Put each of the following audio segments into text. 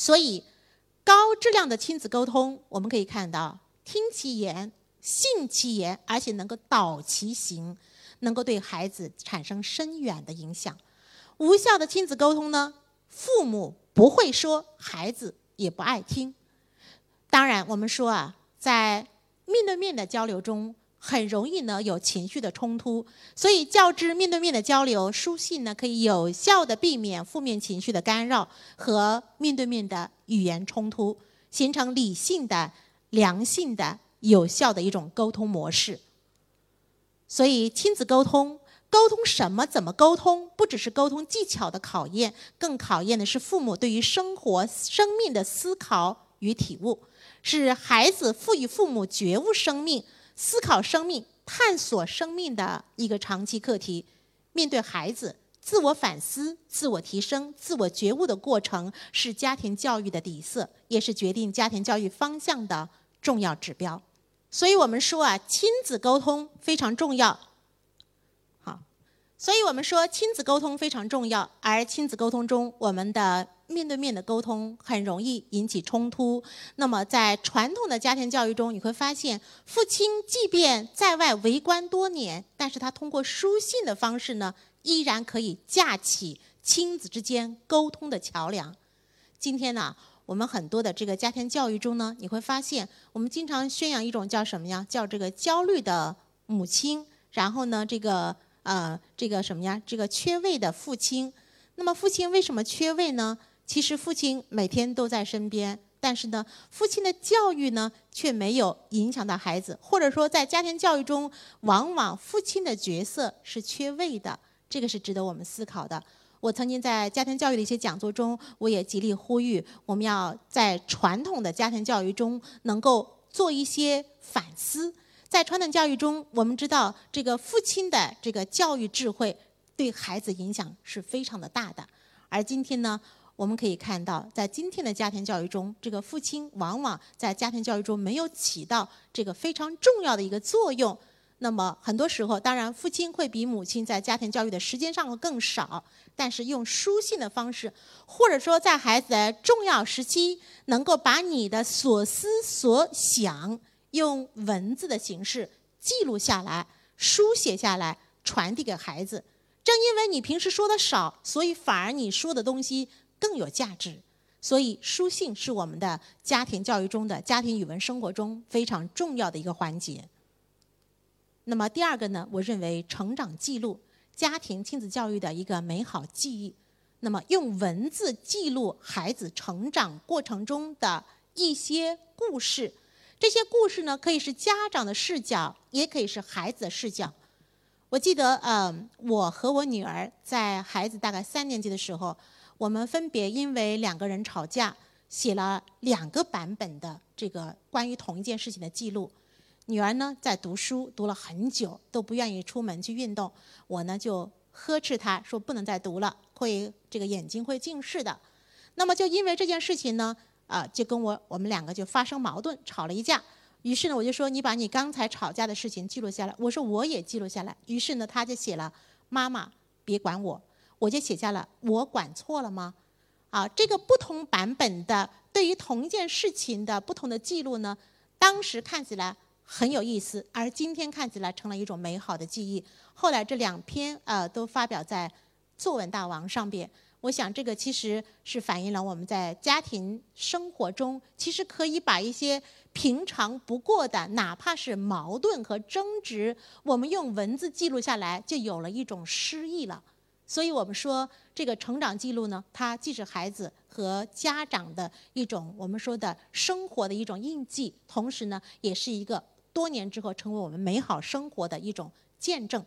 所以，高质量的亲子沟通，我们可以看到，听其言，信其言，而且能够导其行，能够对孩子产生深远的影响。无效的亲子沟通呢，父母不会说，孩子也不爱听。当然，我们说啊，在面对面的交流中。很容易呢有情绪的冲突，所以较之面对面的交流，书信呢可以有效的避免负面情绪的干扰和面对面的语言冲突，形成理性的、良性的、有效的一种沟通模式。所以亲子沟通，沟通什么？怎么沟通？不只是沟通技巧的考验，更考验的是父母对于生活、生命的思考与体悟，是孩子赋予父母觉悟生命。思考生命、探索生命的一个长期课题。面对孩子，自我反思、自我提升、自我觉悟的过程，是家庭教育的底色，也是决定家庭教育方向的重要指标。所以我们说啊，亲子沟通非常重要。好，所以我们说亲子沟通非常重要，而亲子沟通中，我们的。面对面的沟通很容易引起冲突。那么，在传统的家庭教育中，你会发现，父亲即便在外为官多年，但是他通过书信的方式呢，依然可以架起亲子之间沟通的桥梁。今天呢，我们很多的这个家庭教育中呢，你会发现，我们经常宣扬一种叫什么呀？叫这个焦虑的母亲，然后呢，这个呃，这个什么呀？这个缺位的父亲。那么，父亲为什么缺位呢？其实父亲每天都在身边，但是呢，父亲的教育呢却没有影响到孩子，或者说在家庭教育中，往往父亲的角色是缺位的，这个是值得我们思考的。我曾经在家庭教育的一些讲座中，我也极力呼吁，我们要在传统的家庭教育中能够做一些反思。在传统教育中，我们知道这个父亲的这个教育智慧对孩子影响是非常的大的，而今天呢？我们可以看到，在今天的家庭教育中，这个父亲往往在家庭教育中没有起到这个非常重要的一个作用。那么很多时候，当然父亲会比母亲在家庭教育的时间上更少，但是用书信的方式，或者说在孩子的重要时期，能够把你的所思所想用文字的形式记录下来、书写下来，传递给孩子。正因为你平时说的少，所以反而你说的东西。更有价值，所以书信是我们的家庭教育中的家庭语文生活中非常重要的一个环节。那么第二个呢，我认为成长记录，家庭亲子教育的一个美好记忆。那么用文字记录孩子成长过程中的一些故事，这些故事呢，可以是家长的视角，也可以是孩子的视角。我记得，嗯，我和我女儿在孩子大概三年级的时候。我们分别因为两个人吵架，写了两个版本的这个关于同一件事情的记录。女儿呢在读书，读了很久都不愿意出门去运动。我呢就呵斥她说不能再读了，会这个眼睛会近视的。那么就因为这件事情呢，啊，就跟我我们两个就发生矛盾，吵了一架。于是呢，我就说你把你刚才吵架的事情记录下来。我说我也记录下来。于是呢，他就写了妈妈别管我。我就写下了，我管错了吗？啊，这个不同版本的对于同一件事情的不同的记录呢，当时看起来很有意思，而今天看起来成了一种美好的记忆。后来这两篇呃都发表在作文大王上边，我想这个其实是反映了我们在家庭生活中，其实可以把一些平常不过的，哪怕是矛盾和争执，我们用文字记录下来，就有了一种诗意了。所以我们说，这个成长记录呢，它既是孩子和家长的一种我们说的生活的一种印记，同时呢，也是一个多年之后成为我们美好生活的一种见证。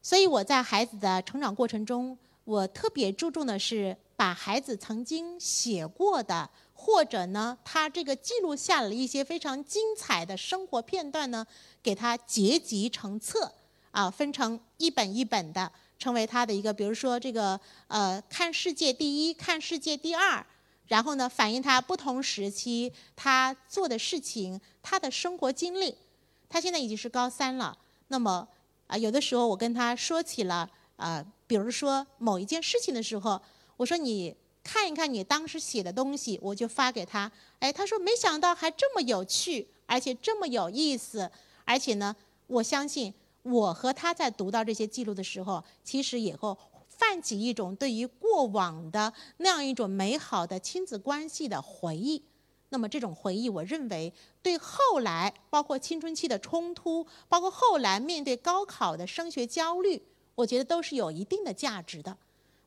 所以我在孩子的成长过程中，我特别注重的是把孩子曾经写过的，或者呢，他这个记录下了一些非常精彩的生活片段呢，给他结集成册。啊，分成一本一本的，成为他的一个，比如说这个呃，看世界第一，看世界第二，然后呢，反映他不同时期他做的事情，他的生活经历。他现在已经是高三了，那么啊，有的时候我跟他说起了啊，比如说某一件事情的时候，我说你看一看你当时写的东西，我就发给他。哎，他说没想到还这么有趣，而且这么有意思，而且呢，我相信我和他在读到这些记录的时候，其实也会泛起一种对于过往的那样一种美好的亲子关系的回忆。那么这种回忆，我认为对后来包括青春期的冲突，包括后来面对高考的升学焦虑，我觉得都是有一定的价值的。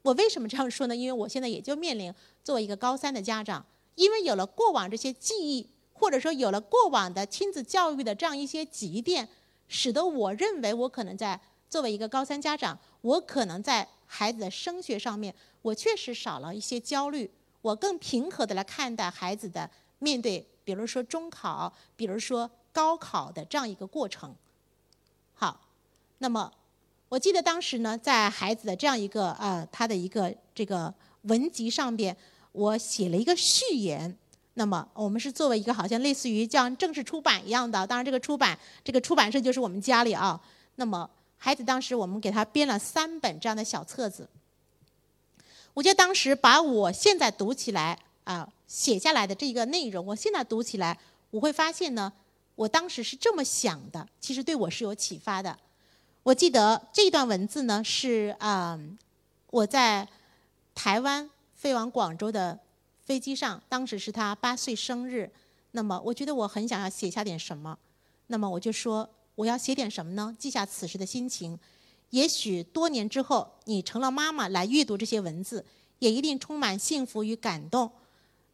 我为什么这样说呢？因为我现在也就面临作为一个高三的家长，因为有了过往这些记忆，或者说有了过往的亲子教育的这样一些积淀，使得我认为我可能在作为一个高三家长，我可能在孩子的升学上面，我确实少了一些焦虑，我更平和的来看待孩子的面对，比如说中考，比如说高考的这样一个过程。好，那么。我记得当时呢，在孩子的这样一个呃，他的一个这个文集上边，我写了一个序言。那么我们是作为一个好像类似于像正式出版一样的，当然这个出版这个出版社就是我们家里啊。那么孩子当时我们给他编了三本这样的小册子。我觉得当时把我现在读起来啊写下来的这个内容，我现在读起来，我会发现呢，我当时是这么想的，其实对我是有启发的。我记得这段文字呢，是啊，我在台湾飞往广州的飞机上，当时是他八岁生日。那么，我觉得我很想要写下点什么，那么我就说我要写点什么呢？记下此时的心情。也许多年之后，你成了妈妈来阅读这些文字，也一定充满幸福与感动。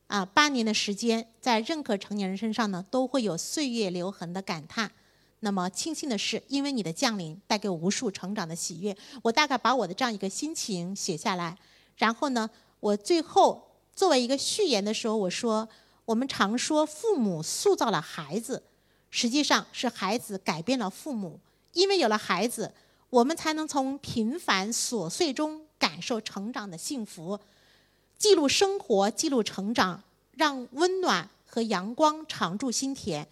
啊，八年的时间，在任何成年人身上呢，都会有岁月留痕的感叹。那么庆幸的是，因为你的降临带给无数成长的喜悦。我大概把我的这样一个心情写下来，然后呢，我最后作为一个序言的时候，我说：我们常说父母塑造了孩子，实际上是孩子改变了父母。因为有了孩子，我们才能从平凡琐碎中感受成长的幸福，记录生活，记录成长，让温暖和阳光常驻心田。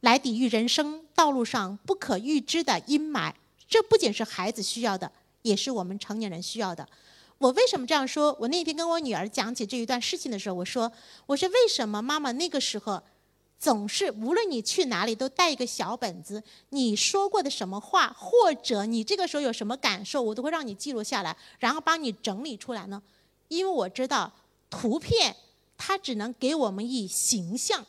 来抵御人生道路上不可预知的阴霾，这不仅是孩子需要的，也是我们成年人需要的。我为什么这样说？我那天跟我女儿讲起这一段事情的时候，我说：“我说为什么妈妈那个时候总是无论你去哪里都带一个小本子，你说过的什么话，或者你这个时候有什么感受，我都会让你记录下来，然后帮你整理出来呢？因为我知道图片它只能给我们以形象。”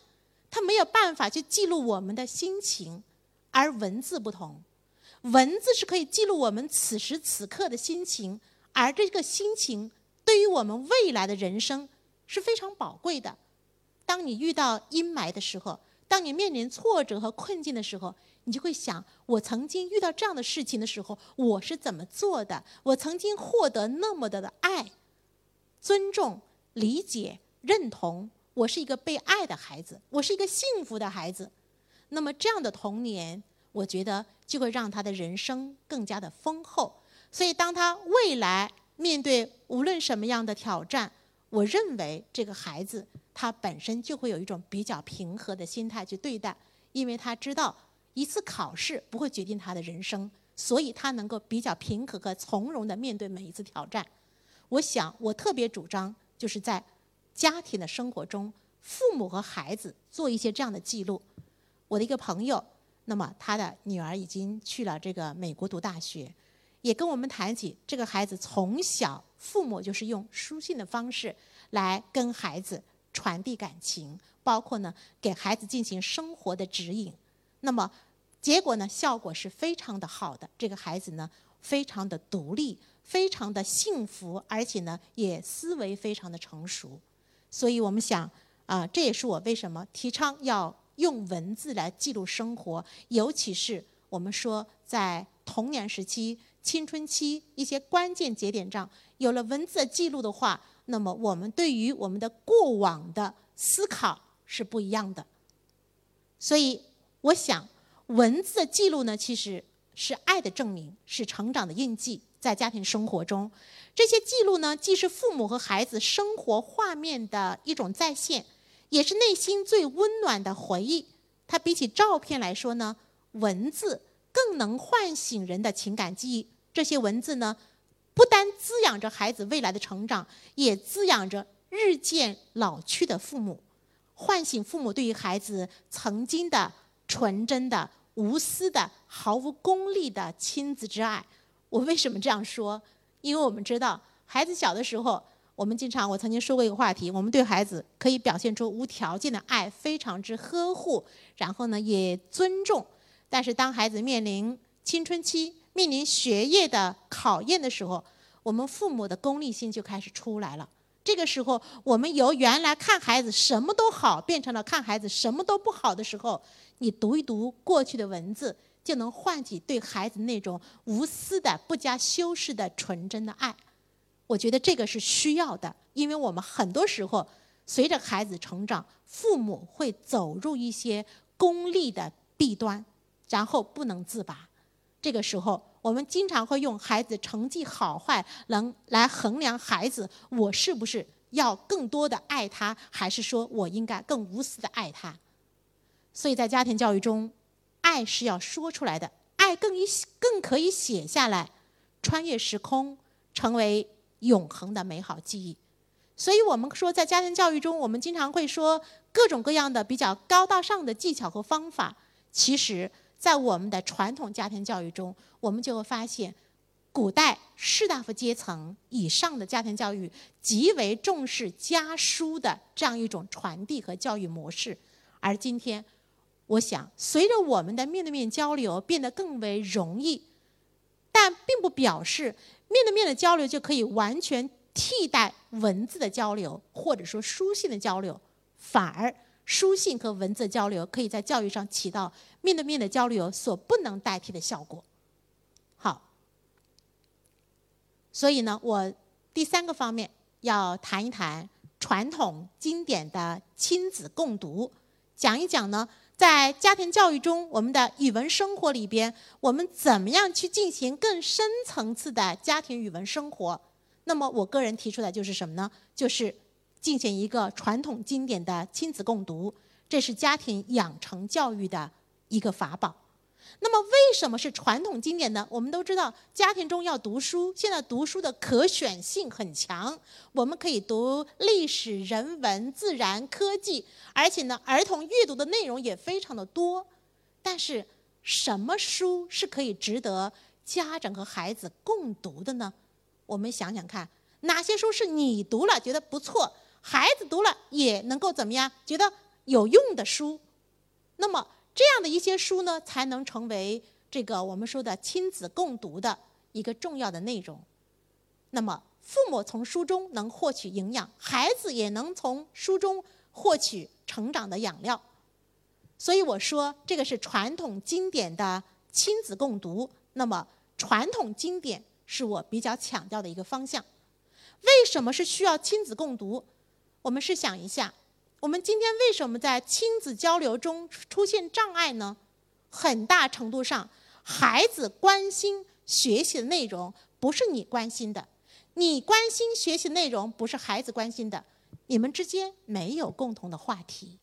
它没有办法去记录我们的心情，而文字不同，文字是可以记录我们此时此刻的心情，而这个心情对于我们未来的人生是非常宝贵的。当你遇到阴霾的时候，当你面临挫折和困境的时候，你就会想：我曾经遇到这样的事情的时候，我是怎么做的？我曾经获得那么多的爱、尊重、理解、认同。我是一个被爱的孩子，我是一个幸福的孩子。那么这样的童年，我觉得就会让他的人生更加的丰厚。所以，当他未来面对无论什么样的挑战，我认为这个孩子他本身就会有一种比较平和的心态去对待，因为他知道一次考试不会决定他的人生，所以他能够比较平和和从容的面对每一次挑战。我想，我特别主张就是在。家庭的生活中，父母和孩子做一些这样的记录。我的一个朋友，那么他的女儿已经去了这个美国读大学，也跟我们谈起这个孩子从小父母就是用书信的方式来跟孩子传递感情，包括呢给孩子进行生活的指引。那么结果呢效果是非常的好的，这个孩子呢非常的独立，非常的幸福，而且呢也思维非常的成熟。所以我们想，啊，这也是我为什么提倡要用文字来记录生活，尤其是我们说在童年时期、青春期一些关键节点上，有了文字的记录的话，那么我们对于我们的过往的思考是不一样的。所以，我想，文字的记录呢，其实是爱的证明，是成长的印记。在家庭生活中，这些记录呢，既是父母和孩子生活画面的一种再现，也是内心最温暖的回忆。它比起照片来说呢，文字更能唤醒人的情感记忆。这些文字呢，不单滋养着孩子未来的成长，也滋养着日渐老去的父母，唤醒父母对于孩子曾经的纯真的、无私的、毫无功利的亲子之爱。我为什么这样说？因为我们知道，孩子小的时候，我们经常我曾经说过一个话题，我们对孩子可以表现出无条件的爱，非常之呵护，然后呢也尊重。但是当孩子面临青春期，面临学业的考验的时候，我们父母的功利心就开始出来了。这个时候，我们由原来看孩子什么都好，变成了看孩子什么都不好的时候，你读一读过去的文字，就能唤起对孩子那种无私的、不加修饰的纯真的爱。我觉得这个是需要的，因为我们很多时候随着孩子成长，父母会走入一些功利的弊端，然后不能自拔。这个时候，我们经常会用孩子成绩好坏能来衡量孩子，我是不是要更多的爱他，还是说我应该更无私的爱他？所以在家庭教育中，爱是要说出来的，爱更以更可以写下来，穿越时空，成为永恒的美好记忆。所以我们说，在家庭教育中，我们经常会说各种各样的比较高大上的技巧和方法，其实。在我们的传统家庭教育中，我们就会发现，古代士大夫阶层以上的家庭教育极为重视家书的这样一种传递和教育模式。而今天，我想随着我们的面对面交流变得更为容易，但并不表示面对面的交流就可以完全替代文字的交流，或者说书信的交流，反而。书信和文字交流可以在教育上起到面对面的交流所不能代替的效果。好，所以呢，我第三个方面要谈一谈传统经典的亲子共读，讲一讲呢，在家庭教育中，我们的语文生活里边，我们怎么样去进行更深层次的家庭语文生活？那么，我个人提出来就是什么呢？就是。进行一个传统经典的亲子共读，这是家庭养成教育的一个法宝。那么，为什么是传统经典呢？我们都知道，家庭中要读书，现在读书的可选性很强，我们可以读历史、人文、自然、科技，而且呢，儿童阅读的内容也非常的多。但是，什么书是可以值得家长和孩子共读的呢？我们想想看，哪些书是你读了觉得不错？孩子读了也能够怎么样？觉得有用的书，那么这样的一些书呢，才能成为这个我们说的亲子共读的一个重要的内容。那么父母从书中能获取营养，孩子也能从书中获取成长的养料。所以我说，这个是传统经典的亲子共读。那么传统经典是我比较强调的一个方向。为什么是需要亲子共读？我们试想一下，我们今天为什么在亲子交流中出现障碍呢？很大程度上，孩子关心学习的内容不是你关心的，你关心学习内容不是孩子关心的，你们之间没有共同的话题，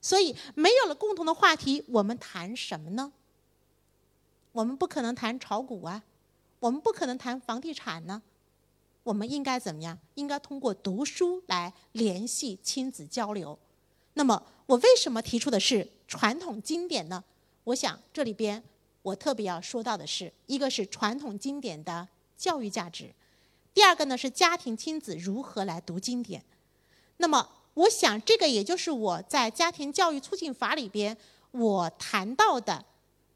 所以没有了共同的话题，我们谈什么呢？我们不可能谈炒股啊，我们不可能谈房地产呢。我们应该怎么样？应该通过读书来联系亲子交流。那么，我为什么提出的是传统经典呢？我想这里边我特别要说到的是，一个是传统经典的教育价值，第二个呢是家庭亲子如何来读经典。那么，我想这个也就是我在家庭教育促进法里边我谈到的。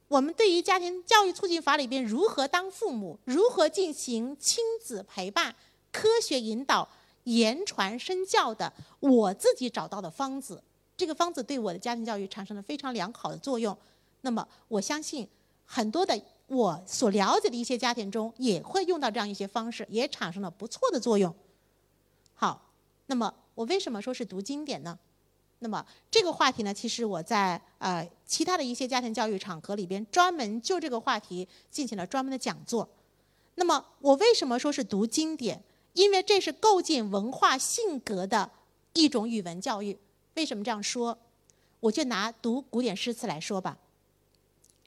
我们对于家庭教育促进法里边如何当父母，如何进行亲子陪伴、科学引导、言传身教的，我自己找到的方子，这个方子对我的家庭教育产生了非常良好的作用。那么我相信很多的我所了解的一些家庭中也会用到这样一些方式，也产生了不错的作用。好，那么我为什么说是读经典呢？那么这个话题呢，其实我在呃其他的一些家庭教育场合里边，专门就这个话题进行了专门的讲座。那么我为什么说是读经典？因为这是构建文化性格的一种语文教育。为什么这样说？我就拿读古典诗词来说吧。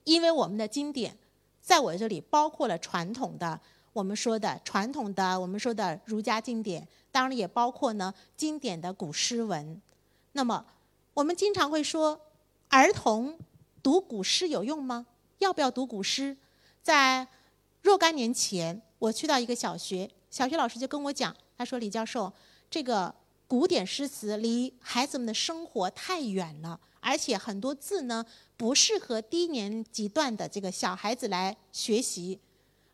因为我们的经典，在我这里包括了传统的我们说的传统的，我们说的儒家经典，当然也包括呢经典的古诗文。那么，我们经常会说，儿童读古诗有用吗？要不要读古诗？在若干年前，我去到一个小学，小学老师就跟我讲，他说：“李教授，这个古典诗词离孩子们的生活太远了，而且很多字呢不适合低年级段的这个小孩子来学习。”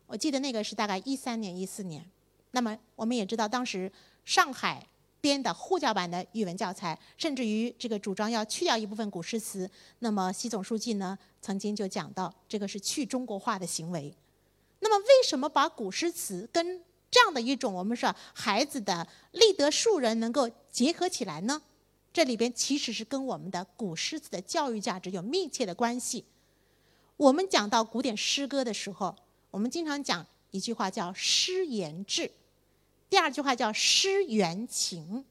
我记得那个是大概一三年、一四年。那么我们也知道，当时上海编的沪教版的语文教材，甚至于这个主张要去掉一部分古诗词。那么习总书记呢，曾经就讲到，这个是去中国化的行为。那么为什么把古诗词跟这样的一种我们说孩子的立德树人能够结合起来呢？这里边其实是跟我们的古诗词的教育价值有密切的关系。我们讲到古典诗歌的时候。我们经常讲一句话叫“诗言志”，第二句话叫“诗缘情”。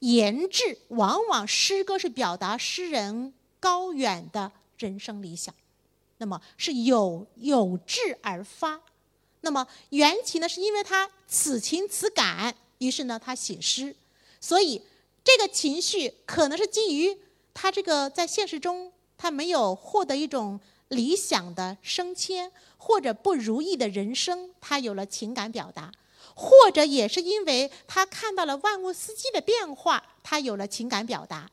言志往往诗歌是表达诗人高远的人生理想，那么是有有志而发。那么缘情呢，是因为他此情此感，于是呢他写诗。所以这个情绪可能是基于他这个在现实中他没有获得一种。理想的升迁或者不如意的人生，他有了情感表达；或者也是因为他看到了万物四季的变化，他有了情感表达。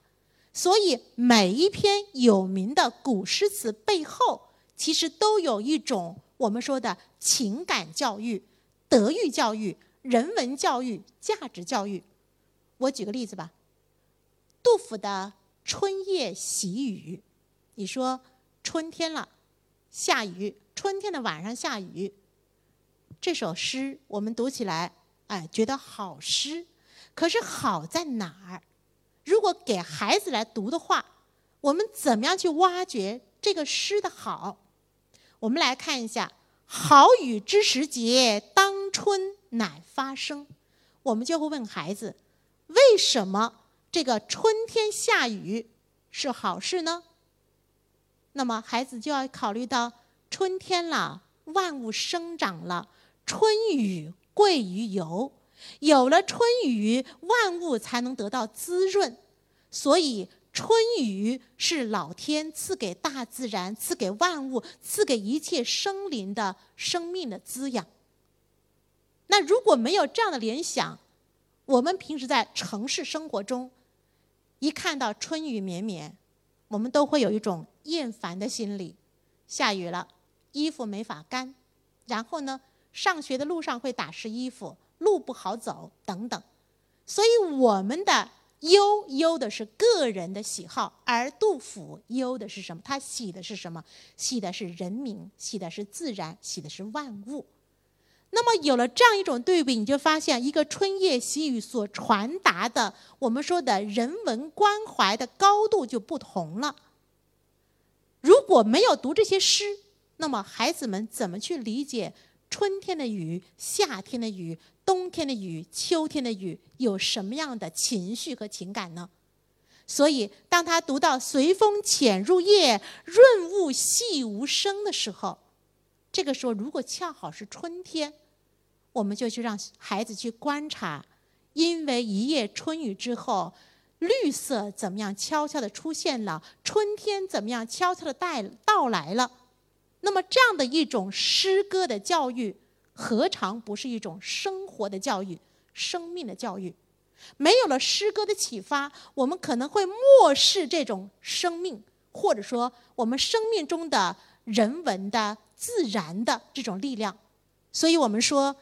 所以每一篇有名的古诗词背后，其实都有一种我们说的情感教育、德育教育、人文教育、价值教育。我举个例子吧，杜甫的《春夜喜雨》，你说。春天了，下雨。春天的晚上下雨，这首诗我们读起来，哎，觉得好诗。可是好在哪儿？如果给孩子来读的话，我们怎么样去挖掘这个诗的好？我们来看一下：“好雨知时节，当春乃发生。”我们就会问孩子：为什么这个春天下雨是好事呢？那么孩子就要考虑到春天了，万物生长了，春雨贵于油，有了春雨，万物才能得到滋润。所以春雨是老天赐给大自然、赐给万物、赐给一切生灵的生命的滋养。那如果没有这样的联想，我们平时在城市生活中，一看到春雨绵绵。我们都会有一种厌烦的心理，下雨了，衣服没法干，然后呢，上学的路上会打湿衣服，路不好走等等。所以我们的忧忧的是个人的喜好，而杜甫忧的是什么？他喜的是什么？喜的是人民，喜的是自然，喜的是万物。那么有了这样一种对比，你就发现一个春夜喜雨所传达的我们说的人文关怀的高度就不同了。如果没有读这些诗，那么孩子们怎么去理解春天的雨、夏天的雨、冬天的雨、秋天的雨有什么样的情绪和情感呢？所以，当他读到“随风潜入夜，润物细无声”的时候，这个时候如果恰好是春天。我们就去让孩子去观察，因为一夜春雨之后，绿色怎么样悄悄地出现了，春天怎么样悄悄地带到来了。那么这样的一种诗歌的教育，何尝不是一种生活的教育、生命的教育？没有了诗歌的启发，我们可能会漠视这种生命，或者说我们生命中的人文的、自然的这种力量。所以我们说。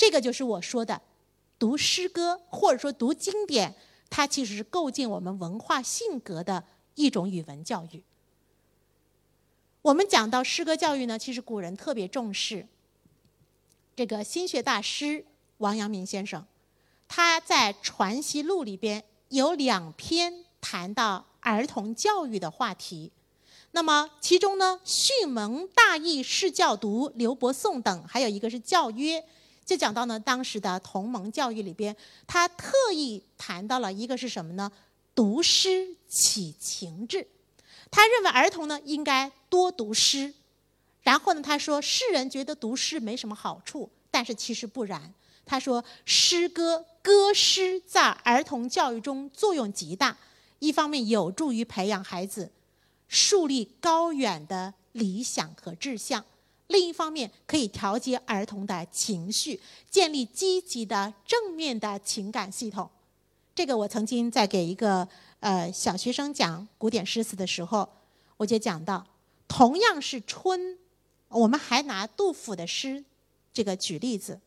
这个就是我说的，读诗歌或者说读经典，它其实是构建我们文化性格的一种语文教育。我们讲到诗歌教育呢，其实古人特别重视。这个心学大师王阳明先生，他在《传习录》里边有两篇谈到儿童教育的话题。那么其中呢，《训蒙大义是教读》刘伯颂等，还有一个是教约。就讲到呢，当时的同盟教育里边，他特意谈到了一个是什么呢？读诗起情志。他认为儿童呢应该多读诗。然后呢，他说世人觉得读诗没什么好处，但是其实不然。他说，诗歌歌诗在儿童教育中作用极大，一方面有助于培养孩子树立高远的理想和志向，另一方面可以调节儿童的情绪，建立积极的正面的情感系统。这个我曾经在给一个呃小学生讲古典诗词的时候，我就讲到，同样是春，我们还拿杜甫的诗这个举例子。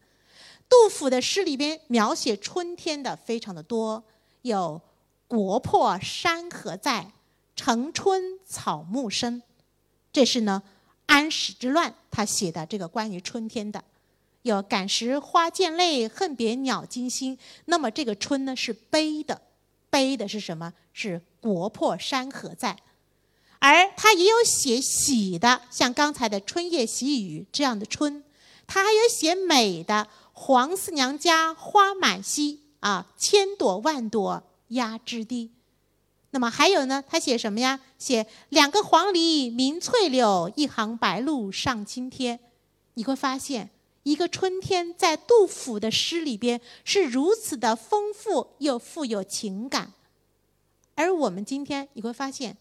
杜甫的诗里边描写春天的非常的多，有“国破山河在，城春草木深”，这是呢安史之乱他写的这个关于春天的。有“感时花溅泪，恨别鸟惊心”，那么这个春呢是悲的，悲的是什么？是“国破山河在”。而他也有写喜的，像刚才的“春夜喜雨”这样的春，他还有写美的。黄四娘家花满蹊啊，千朵万朵压枝低。那么还有呢？他写什么呀？写两个黄鹂鸣翠柳，一行白鹭上青天。你会发现，一个春天在杜甫的诗里边是如此的丰富又富有情感。而我们今天，你会发现，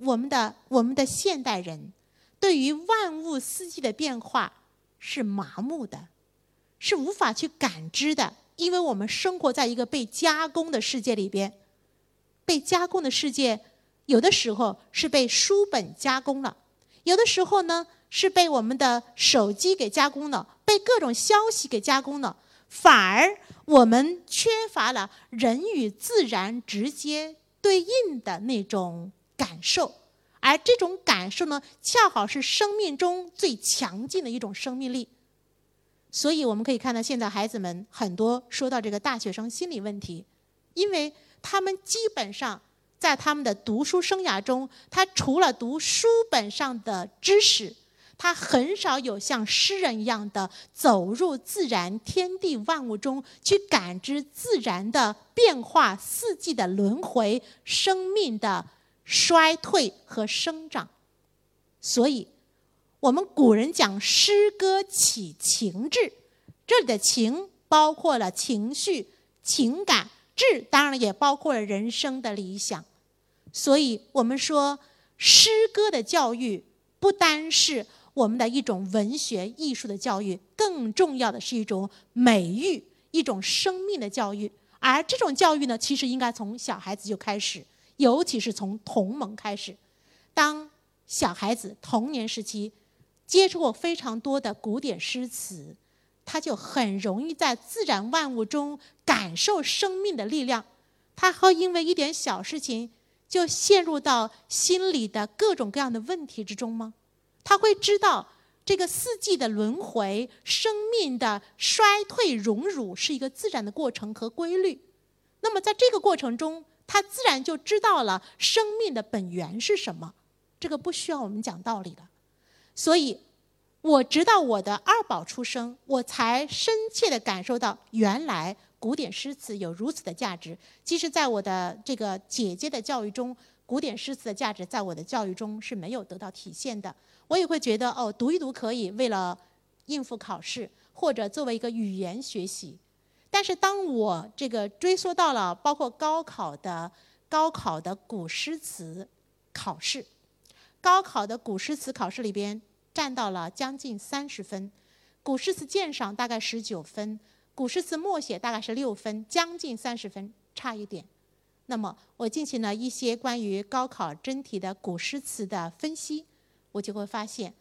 我们的我们的现代人对于万物四季的变化是麻木的。是无法去感知的，因为我们生活在一个被加工的世界里边。被加工的世界，有的时候是被书本加工了，有的时候呢是被我们的手机给加工了，被各种消息给加工了，反而我们缺乏了人与自然直接对应的那种感受，而这种感受呢，恰好是生命中最强劲的一种生命力。所以我们可以看到，现在孩子们很多说到这个大学生心理问题，因为他们基本上在他们的读书生涯中，他除了读书本上的知识，他很少有像诗人一样的走入自然天地万物中去感知自然的变化、四季的轮回、生命的衰退和生长。所以。我们古人讲诗歌起情志，这里的情包括了情绪、情感，志当然也包括了人生的理想。所以，我们说诗歌的教育不单是我们的一种文学艺术的教育，更重要的是一种美育、一种生命的教育。而这种教育呢，其实应该从小孩子就开始，尤其是从童蒙开始。当小孩子童年时期。接触过非常多的古典诗词，他就很容易在自然万物中感受生命的力量。他会因为一点小事情就陷入到心里的各种各样的问题之中吗？他会知道这个四季的轮回、生命的衰退荣辱是一个自然的过程和规律。那么在这个过程中，他自然就知道了生命的本源是什么。这个不需要我们讲道理了。所以，我直到我的二宝出生，我才深切地感受到，原来古典诗词有如此的价值。其实，在我的这个姐姐的教育中，古典诗词的价值在我的教育中是没有得到体现的。我也会觉得，哦，读一读可以，为了应付考试，或者作为一个语言学习。但是，当我这个追溯到了包括高考的高考的古诗词考试，高考的古诗词考试里边。占到了将近三十分，古诗词鉴赏大概十九分，古诗词默写大概是六分，将近三十分，差一点。那么我进行了一些关于高考真题的古诗词的分析，我就会发现，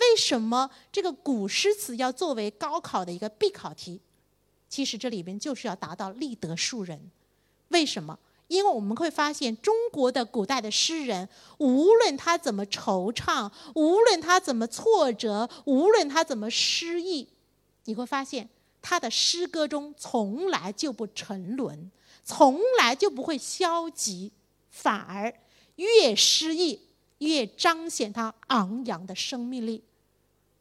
为什么这个古诗词要作为高考的一个必考题？其实这里边就是要达到立德树人。为什么？因为我们会发现，中国的古代的诗人，无论他怎么惆怅，无论他怎么挫折，无论他怎么失意，你会发现他的诗歌中从来就不沉沦，从来就不会消极，反而越失意越彰显他昂扬的生命力。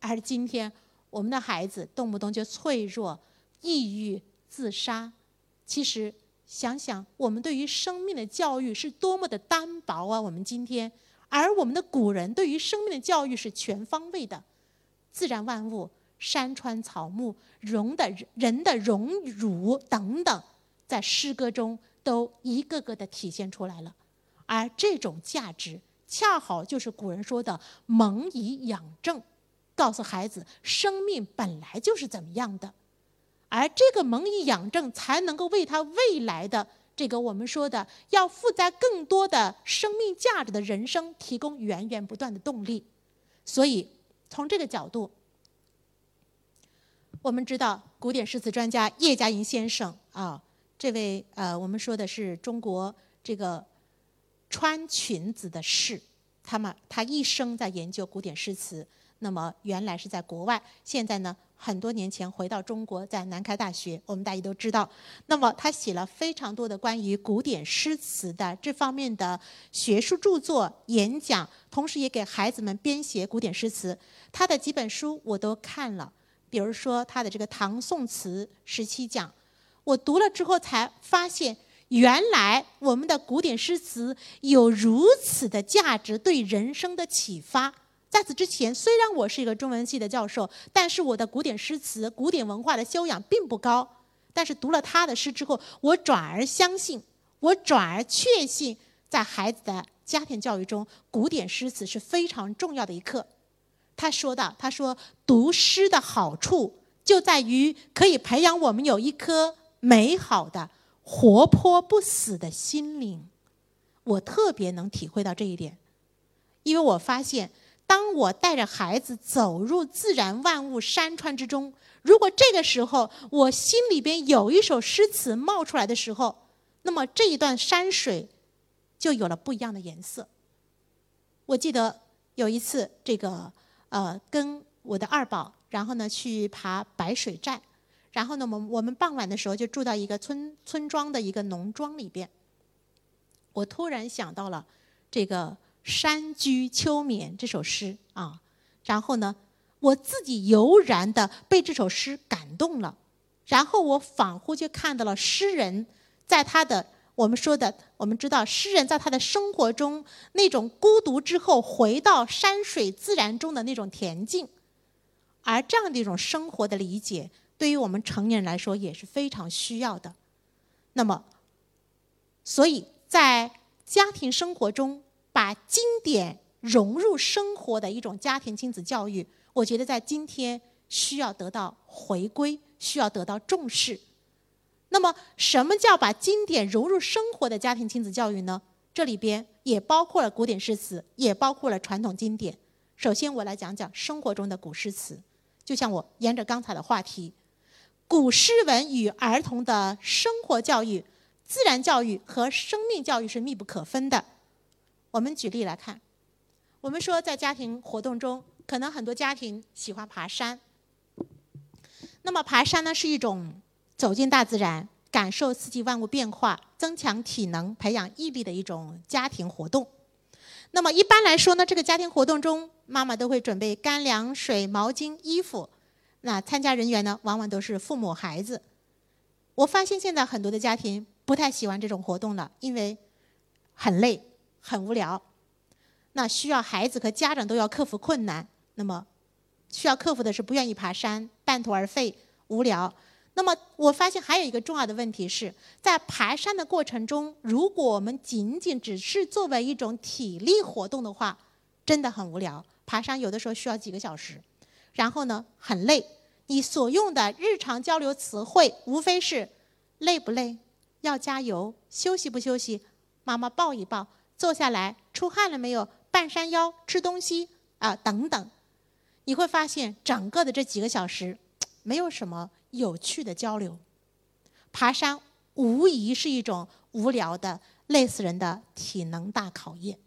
而今天我们的孩子动不动就脆弱、抑郁、自杀，其实。想想我们对于生命的教育是多么的单薄啊！我们今天，而我们的古人对于生命的教育是全方位的，自然万物山川草木、荣的人的荣辱等等，在诗歌中都一个个的体现出来了。而这种价值，恰好就是古人说的“蒙以养正”，告诉孩子生命本来就是怎么样的，而这个蒙以养正，才能够为他未来的这个我们说的要负载更多的生命价值的人生提供源源不断的动力。所以，从这个角度。我们知道，古典诗词专家叶嘉莹先生啊，这位呃，我们说的是中国这个穿裙子的士，他们他一生在研究古典诗词。那么原来是在国外，现在呢，很多年前回到中国，在南开大学，我们大家都知道。那么他写了非常多的关于古典诗词的这方面的学术著作、演讲，同时也给孩子们编写古典诗词。他的几本书我都看了。比如说他的这个唐宋词十七讲，我读了之后才发现，原来我们的古典诗词有如此的价值，对人生的启发。在此之前，虽然我是一个中文系的教授，但是我的古典诗词、古典文化的修养并不高。但是读了他的诗之后，我转而相信，我转而确信，在孩子的家庭教育中，古典诗词是非常重要的一课。他说道：“他说读诗的好处就在于可以培养我们有一颗美好的、活泼不死的心灵。我特别能体会到这一点，因为我发现，当我带着孩子走入自然万物山川之中，如果这个时候我心里边有一首诗词冒出来的时候，那么这一段山水就有了不一样的颜色。我记得有一次，这个。”呃，跟我的二宝，然后呢去爬白水寨，然后呢，我们我们傍晚的时候就住到一个村村庄的一个农庄里边。我突然想到了这个《山居秋眠》这首诗啊，然后呢，我自己油然的被这首诗感动了，然后我仿佛就看到了诗人在他的。我们说的，我们知道，诗人在他的生活中那种孤独之后回到山水自然中的那种恬静，而这样的一种生活的理解，对于我们成年人来说也是非常需要的。那么，所以在家庭生活中把经典融入生活的一种家庭亲子教育，我觉得在今天需要得到回归，需要得到重视。那么，什么叫把经典融入生活的家庭亲子教育呢？这里边也包括了古典诗词，也包括了传统经典。首先，我来讲讲生活中的古诗词。就像我沿着刚才的话题，古诗文与儿童的生活教育、自然教育和生命教育是密不可分的。我们举例来看，我们说在家庭活动中，可能很多家庭喜欢爬山。那么，爬山呢是一种。走进大自然，感受四季万物变化，增强体能、培养毅力的一种家庭活动。那么一般来说呢，这个家庭活动中，妈妈都会准备干粮、水、毛巾、衣服。那参加人员呢，往往都是父母、孩子。我发现现在很多的家庭不太喜欢这种活动了，因为很累、很无聊。那需要孩子和家长都要克服困难。那么需要克服的是不愿意爬山、半途而废、无聊。那么我发现还有一个重要的问题是在爬山的过程中，如果我们仅仅只是作为一种体力活动的话，真的很无聊。爬山有的时候需要几个小时，然后呢很累。你所用的日常交流词汇无非是累不累、要加油、休息不休息、妈妈抱一抱、坐下来、出汗了没有、半山腰、吃东西啊等等。你会发现整个的这几个小时没有什么。有趣的交流，爬山无疑是一种无聊的、累死人的体能大考验。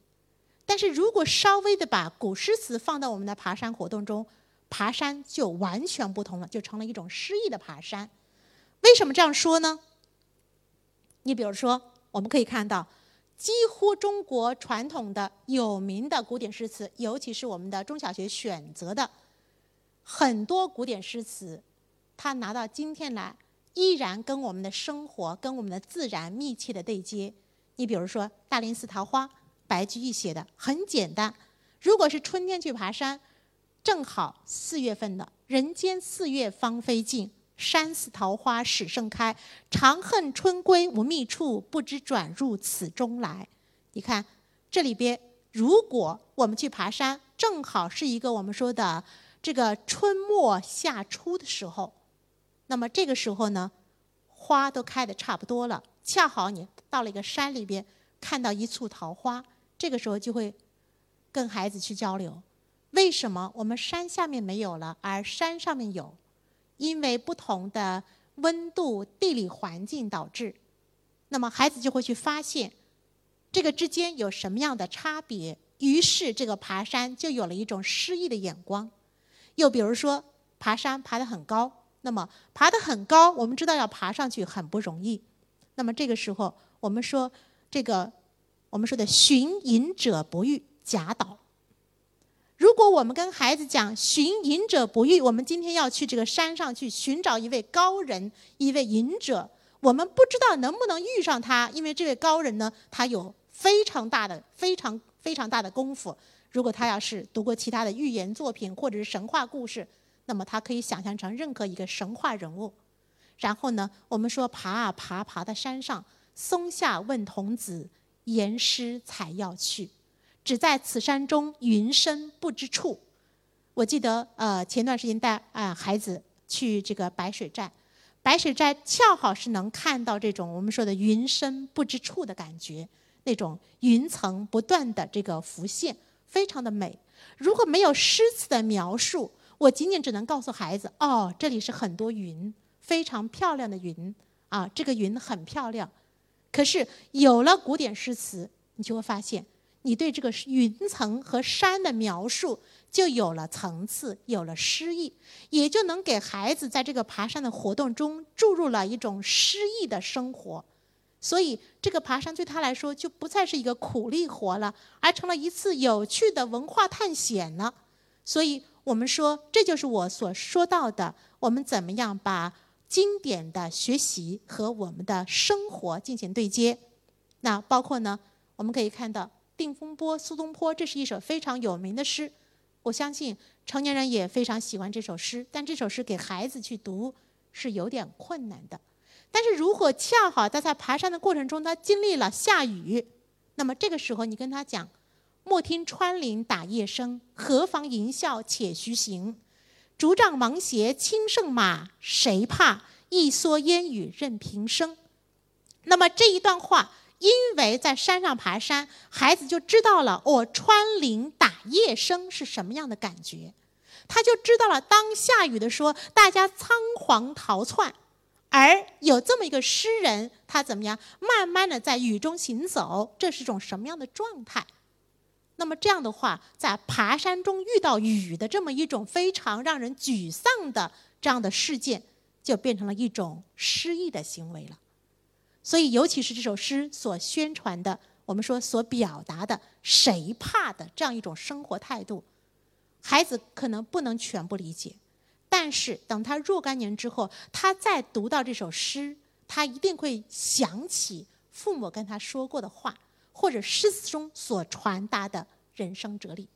但是如果稍微的把古诗词放到我们的爬山活动中，爬山就完全不同了，就成了一种诗意的爬山。为什么这样说呢？你比如说，我们可以看到，几乎中国传统的有名的古典诗词，尤其是我们的中小学选择的很多古典诗词。它拿到今天来，依然跟我们的生活、跟我们的自然密切的对接。你比如说《大林寺桃花》，白居易写的，很简单。如果是春天去爬山，正好四月份的人间四月芳菲尽，山寺桃花始盛开。长恨春归无觅处，不知转入此中来。你看这里边，如果我们去爬山，正好是一个我们说的这个春末夏初的时候，那么这个时候呢，花都开的差不多了，恰好你到了一个山里边，看到一簇桃花，这个时候就会跟孩子去交流。为什么我们山下面没有了，而山上面有？因为不同的温度、地理环境导致。那么孩子就会去发现，这个之间有什么样的差别。于是这个爬山就有了一种诗意的眼光。又比如说，爬山爬得很高，那么爬得很高，我们知道要爬上去很不容易。那么这个时候，我们说这个我们说的“寻隐者不遇”，贾岛。如果我们跟孩子讲“寻隐者不遇”，我们今天要去这个山上去寻找一位高人、一位隐者，我们不知道能不能遇上他，因为这位高人呢，他有非常大的、非常非常大的功夫。如果他要是读过其他的寓言作品或者是神话故事，那么他可以想象成任何一个神话人物。然后呢，我们说爬啊爬，爬到山上，松下问童子，言师采药去。只在此山中，云深不知处。我记得，呃，前段时间带啊孩子去这个白水寨，白水寨恰好是能看到这种我们说的云深不知处的感觉，那种云层不断的这个浮现，非常的美。如果没有诗词的描述，我仅仅只能告诉孩子，哦，这里是很多云，非常漂亮的云啊，这个云很漂亮。可是有了古典诗词，你就会发现。你对这个云层和山的描述就有了层次，有了诗意，也就能给孩子在这个爬山的活动中注入了一种诗意的生活。所以，这个爬山对他来说就不再是一个苦力活了，而成了一次有趣的文化探险了。所以我们说，这就是我所说到的，我们怎么样把经典的学习和我们的生活进行对接。那包括呢，我们可以看到。《定风波》苏东坡，这是一首非常有名的诗，我相信成年人也非常喜欢这首诗。但这首诗给孩子去读是有点困难的。但是如果恰好他在爬山的过程中，他经历了下雨，那么这个时候你跟他讲：“莫听穿林打叶声，何妨吟啸且徐行。竹杖芒鞋轻胜马，谁怕？一蓑烟雨任平生。”那么这一段话。因为在山上爬山，孩子就知道了我穿林打叶声是什么样的感觉，他就知道了当下雨的时候，大家仓皇逃窜，而有这么一个诗人，他怎么样，慢慢的在雨中行走，这是种什么样的状态？那么这样的话，在爬山中遇到雨的这么一种非常让人沮丧的这样的事件，就变成了一种诗意的行为了。所以，尤其是这首诗所宣传的，我们说所表达的“谁怕”的这样一种生活态度，孩子可能不能全部理解，但是等他若干年之后，他再读到这首诗，他一定会想起父母跟他说过的话，或者诗词中所传达的人生哲理。